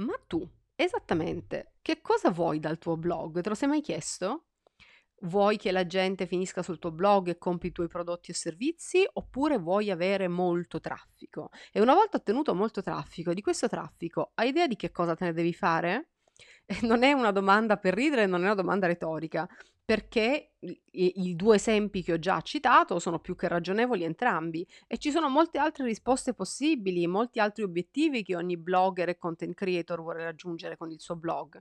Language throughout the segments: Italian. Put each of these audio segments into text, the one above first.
Ma tu, esattamente, che cosa vuoi dal tuo blog? Te lo sei mai chiesto? Vuoi che la gente finisca sul tuo blog e compri i tuoi prodotti o servizi oppure vuoi avere molto traffico? E una volta ottenuto molto traffico, di questo traffico, hai idea di che cosa te ne devi fare? Non è una domanda per ridere, non è una domanda retorica, perché i, i due esempi che ho già citato sono più che ragionevoli entrambi e ci sono molte altre risposte possibili, molti altri obiettivi che ogni blogger e content creator vuole raggiungere con il suo blog.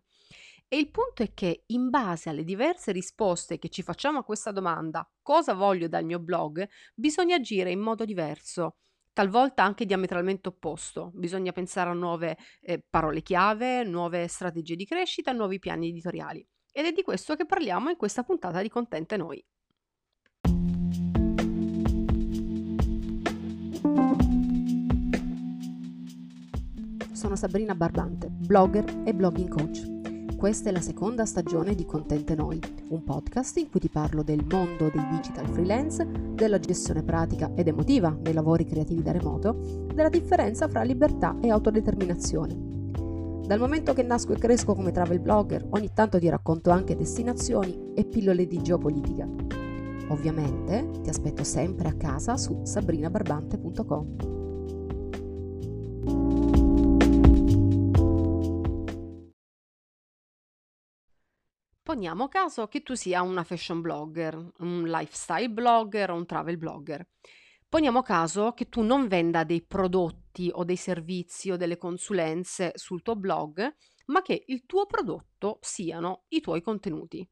E il punto è che in base alle diverse risposte che ci facciamo a questa domanda, cosa voglio dal mio blog, bisogna agire in modo diverso talvolta anche diametralmente opposto. Bisogna pensare a nuove eh, parole chiave, nuove strategie di crescita, nuovi piani editoriali. Ed è di questo che parliamo in questa puntata di Contente Noi. Sono Sabrina Barbante, blogger e blogging coach. Questa è la seconda stagione di Contente Noi, un podcast in cui ti parlo del mondo dei digital freelance, della gestione pratica ed emotiva dei lavori creativi da remoto, della differenza fra libertà e autodeterminazione dal momento che nasco e cresco come travel blogger, ogni tanto ti racconto anche destinazioni e pillole di geopolitica. Ovviamente ti aspetto sempre a casa su sabrinabarbante.com. Poniamo caso che tu sia una fashion blogger, un lifestyle blogger o un travel blogger. Poniamo caso che tu non venda dei prodotti o dei servizi o delle consulenze sul tuo blog, ma che il tuo prodotto siano i tuoi contenuti.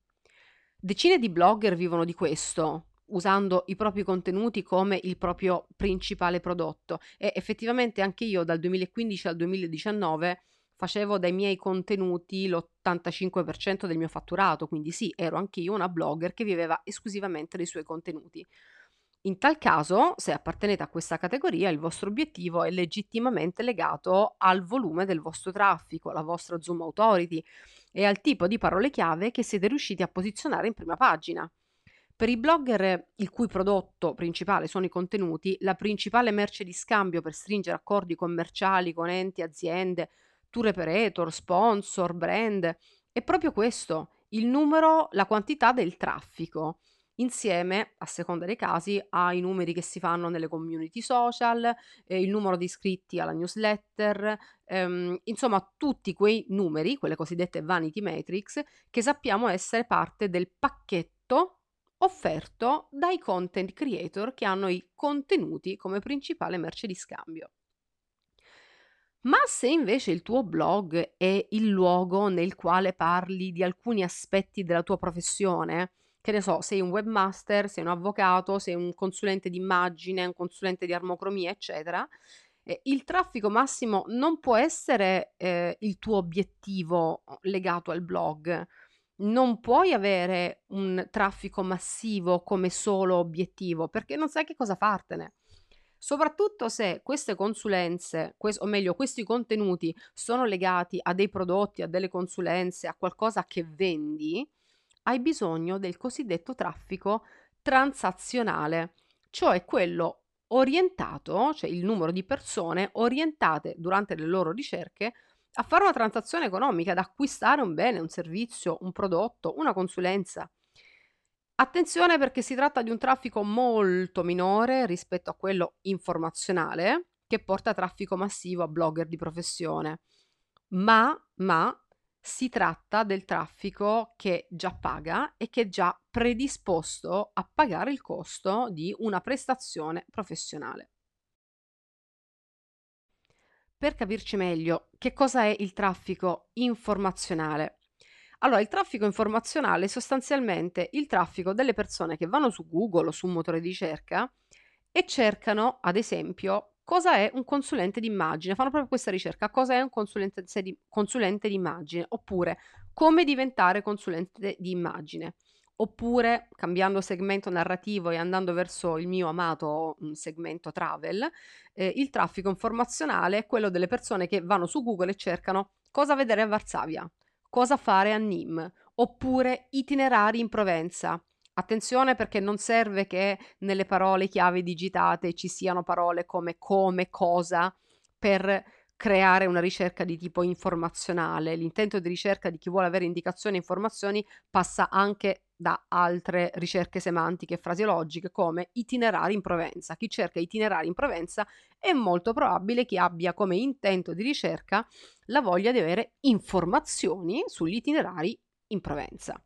Decine di blogger vivono di questo, usando i propri contenuti come il proprio principale prodotto e effettivamente anche io dal 2015 al 2019 facevo dai miei contenuti l'85% del mio fatturato, quindi sì, ero anche io una blogger che viveva esclusivamente dei suoi contenuti. In tal caso, se appartenete a questa categoria, il vostro obiettivo è legittimamente legato al volume del vostro traffico, alla vostra Zoom Authority e al tipo di parole chiave che siete riusciti a posizionare in prima pagina. Per i blogger il cui prodotto principale sono i contenuti, la principale merce di scambio per stringere accordi commerciali con enti, aziende, tour operator, sponsor, brand, è proprio questo, il numero, la quantità del traffico insieme, a seconda dei casi, ai numeri che si fanno nelle community social, eh, il numero di iscritti alla newsletter, ehm, insomma tutti quei numeri, quelle cosiddette vanity metrics, che sappiamo essere parte del pacchetto offerto dai content creator che hanno i contenuti come principale merce di scambio. Ma se invece il tuo blog è il luogo nel quale parli di alcuni aspetti della tua professione, che ne so, sei un webmaster, sei un avvocato, sei un consulente di immagine, un consulente di armocromia, eccetera, eh, il traffico massimo non può essere eh, il tuo obiettivo legato al blog. Non puoi avere un traffico massivo come solo obiettivo perché non sai che cosa fartene. Soprattutto se queste consulenze, o meglio, questi contenuti sono legati a dei prodotti, a delle consulenze, a qualcosa che vendi, hai bisogno del cosiddetto traffico transazionale, cioè quello orientato, cioè il numero di persone orientate durante le loro ricerche a fare una transazione economica, ad acquistare un bene, un servizio, un prodotto, una consulenza. Attenzione perché si tratta di un traffico molto minore rispetto a quello informazionale che porta traffico massivo a blogger di professione. Ma, ma si tratta del traffico che già paga e che è già predisposto a pagare il costo di una prestazione professionale. Per capirci meglio, che cosa è il traffico informazionale? Allora, il traffico informazionale è sostanzialmente il traffico delle persone che vanno su Google o su un motore di ricerca e cercano, ad esempio, cosa è un consulente d'immagine. Fanno proprio questa ricerca, cosa è un consulente di, consulente d'immagine, oppure come diventare consulente di immagine. Oppure, cambiando segmento narrativo e andando verso il mio amato segmento travel, eh, il traffico informazionale è quello delle persone che vanno su Google e cercano cosa vedere a Varsavia, cosa fare a Nîmes, oppure itinerari in Provenza, Attenzione perché non serve che nelle parole chiave digitate ci siano parole come come, cosa per creare una ricerca di tipo informazionale. L'intento di ricerca di chi vuole avere indicazioni e informazioni passa anche da altre ricerche semantiche e frasiologiche come itinerari in Provenza. Chi cerca itinerari in Provenza è molto probabile che abbia come intento di ricerca la voglia di avere informazioni sugli itinerari in Provenza.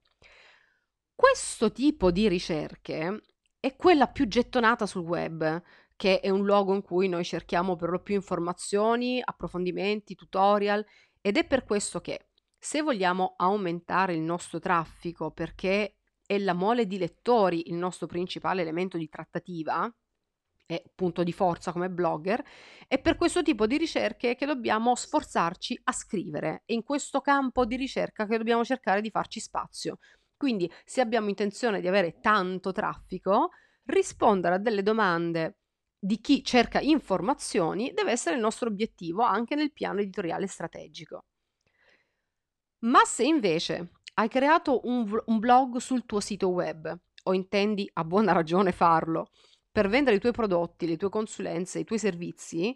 Questo tipo di ricerche è quella più gettonata sul web, che è un luogo in cui noi cerchiamo per lo più informazioni, approfondimenti, tutorial ed è per questo che se vogliamo aumentare il nostro traffico perché è la mole di lettori il nostro principale elemento di trattativa, e punto di forza come blogger, è per questo tipo di ricerche che dobbiamo sforzarci a scrivere. È in questo campo di ricerca che dobbiamo cercare di farci spazio. Quindi, se abbiamo intenzione di avere tanto traffico, rispondere a delle domande di chi cerca informazioni deve essere il nostro obiettivo anche nel piano editoriale strategico. Ma se invece hai creato un, un blog sul tuo sito web o intendi a buona ragione farlo per vendere i tuoi prodotti, le tue consulenze, i tuoi servizi,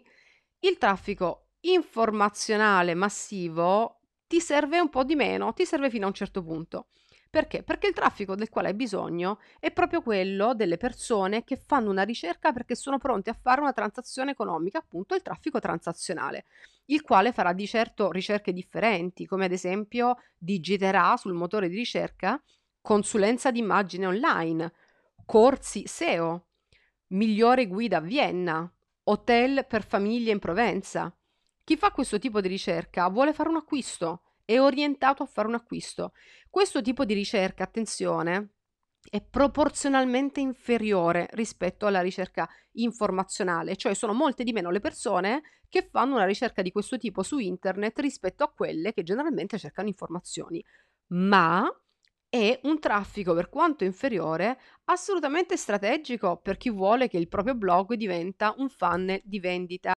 il traffico informazionale massivo ti serve un po' di meno, ti serve fino a un certo punto. Perché? Perché il traffico del quale hai bisogno è proprio quello delle persone che fanno una ricerca perché sono pronte a fare una transazione economica, appunto il traffico transazionale, il quale farà di certo ricerche differenti, come ad esempio digiterà sul motore di ricerca consulenza di immagine online, corsi SEO, migliore guida a Vienna, hotel per famiglie in Provenza. Chi fa questo tipo di ricerca vuole fare un acquisto è orientato a fare un acquisto. Questo tipo di ricerca, attenzione, è proporzionalmente inferiore rispetto alla ricerca informazionale, cioè sono molte di meno le persone che fanno una ricerca di questo tipo su internet rispetto a quelle che generalmente cercano informazioni. Ma è un traffico, per quanto inferiore, assolutamente strategico per chi vuole che il proprio blog diventa un funnel di vendita.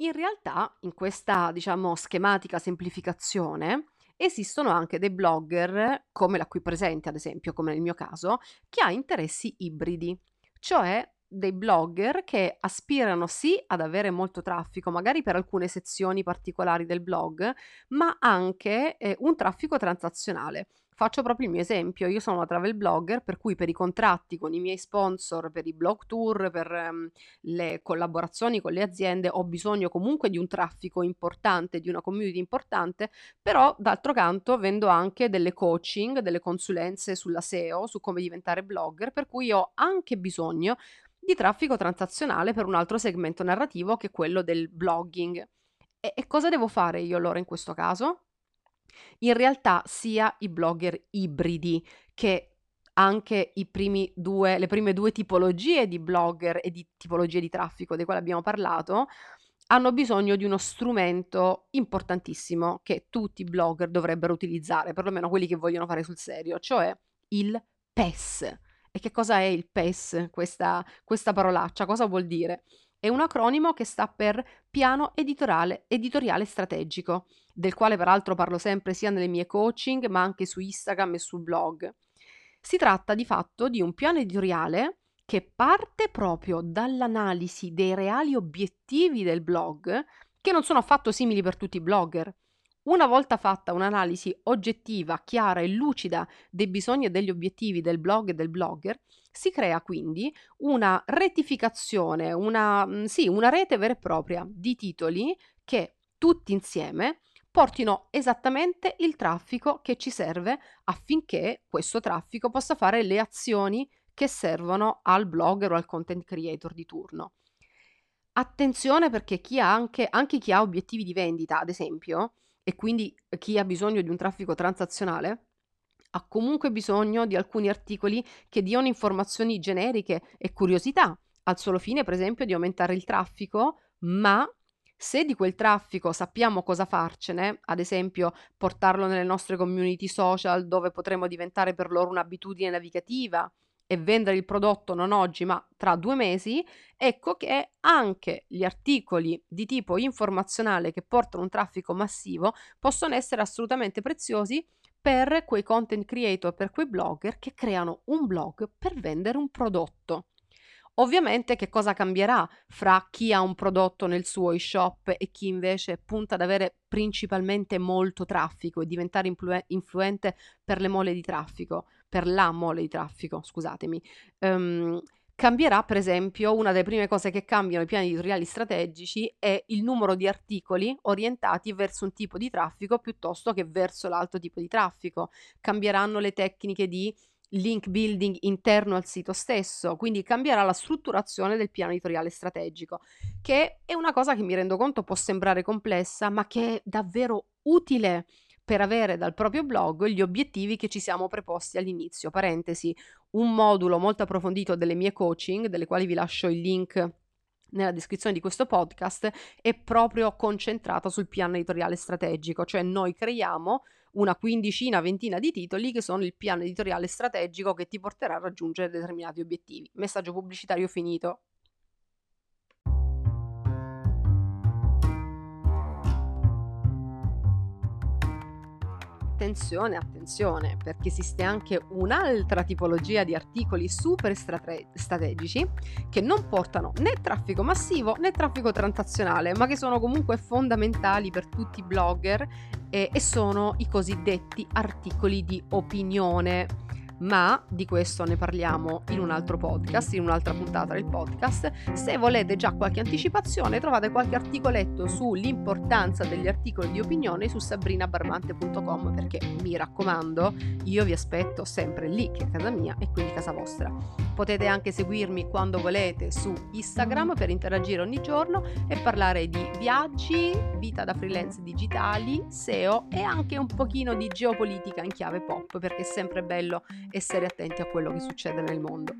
In realtà, in questa, diciamo, schematica semplificazione, esistono anche dei blogger, come la qui presente, ad esempio, come nel mio caso, che ha interessi ibridi, cioè dei blogger che aspirano sì ad avere molto traffico, magari per alcune sezioni particolari del blog, ma anche eh, un traffico transazionale. Faccio proprio il mio esempio, io sono una travel blogger, per cui per i contratti con i miei sponsor, per i blog tour, per um, le collaborazioni con le aziende ho bisogno comunque di un traffico importante, di una community importante, però d'altro canto vendo anche delle coaching, delle consulenze sulla SEO, su come diventare blogger, per cui ho anche bisogno di traffico transazionale per un altro segmento narrativo che è quello del blogging. E, e cosa devo fare io allora in questo caso? In realtà sia i blogger ibridi che anche i primi due, le prime due tipologie di blogger e di tipologie di traffico dei quali abbiamo parlato hanno bisogno di uno strumento importantissimo che tutti i blogger dovrebbero utilizzare, perlomeno quelli che vogliono fare sul serio, cioè il PES. E che cosa è il PES, questa, questa parolaccia? Cosa vuol dire? È un acronimo che sta per Piano editoriale, editoriale strategico, del quale peraltro parlo sempre sia nelle mie coaching ma anche su Instagram e sul blog. Si tratta di fatto di un piano editoriale che parte proprio dall'analisi dei reali obiettivi del blog, che non sono affatto simili per tutti i blogger. Una volta fatta un'analisi oggettiva, chiara e lucida dei bisogni e degli obiettivi del blog e del blogger, si crea quindi una rettificazione, una, mm, sì, una rete vera e propria di titoli che tutti insieme portino esattamente il traffico che ci serve affinché questo traffico possa fare le azioni che servono al blogger o al content creator di turno. Attenzione perché chi ha anche, anche chi ha obiettivi di vendita, ad esempio, e quindi chi ha bisogno di un traffico transazionale ha comunque bisogno di alcuni articoli che diano informazioni generiche e curiosità, al solo fine, per esempio, di aumentare il traffico, ma se di quel traffico sappiamo cosa farcene, ad esempio portarlo nelle nostre community social dove potremo diventare per loro un'abitudine navigativa e vendere il prodotto non oggi ma tra due mesi, ecco che anche gli articoli di tipo informazionale che portano un traffico massivo possono essere assolutamente preziosi per quei content creator, per quei blogger che creano un blog per vendere un prodotto. Ovviamente che cosa cambierà fra chi ha un prodotto nel suo e-shop e chi invece punta ad avere principalmente molto traffico e diventare influ- influente per le mole di traffico, per la mole di traffico, scusatemi. Um, cambierà, per esempio, una delle prime cose che cambiano i piani editoriali strategici è il numero di articoli orientati verso un tipo di traffico piuttosto che verso l'altro tipo di traffico. Cambieranno le tecniche di link building interno al sito stesso, quindi cambierà la strutturazione del piano editoriale strategico, che è una cosa che mi rendo conto può sembrare complessa, ma che è davvero utile per avere dal proprio blog gli obiettivi che ci siamo preposti all'inizio. Parentesi, un modulo molto approfondito delle mie coaching, delle quali vi lascio il link nella descrizione di questo podcast, è proprio concentrato sul piano editoriale strategico, cioè noi creiamo una quindicina, ventina di titoli che sono il piano editoriale strategico che ti porterà a raggiungere determinati obiettivi. Messaggio pubblicitario finito. Attenzione, attenzione, perché esiste anche un'altra tipologia di articoli super strate- strategici che non portano né traffico massivo né traffico transazionale, ma che sono comunque fondamentali per tutti i blogger e, e sono i cosiddetti articoli di opinione ma di questo ne parliamo in un altro podcast, in un'altra puntata del podcast. Se volete già qualche anticipazione, trovate qualche articoletto sull'importanza degli articoli di opinione su sabrinabarmante.com perché mi raccomando, io vi aspetto sempre lì che è casa mia e quindi casa vostra. Potete anche seguirmi quando volete su Instagram per interagire ogni giorno e parlare di viaggi, vita da freelance digitali, SEO e anche un pochino di geopolitica in chiave pop perché è sempre bello essere attenti a quello che succede nel mondo.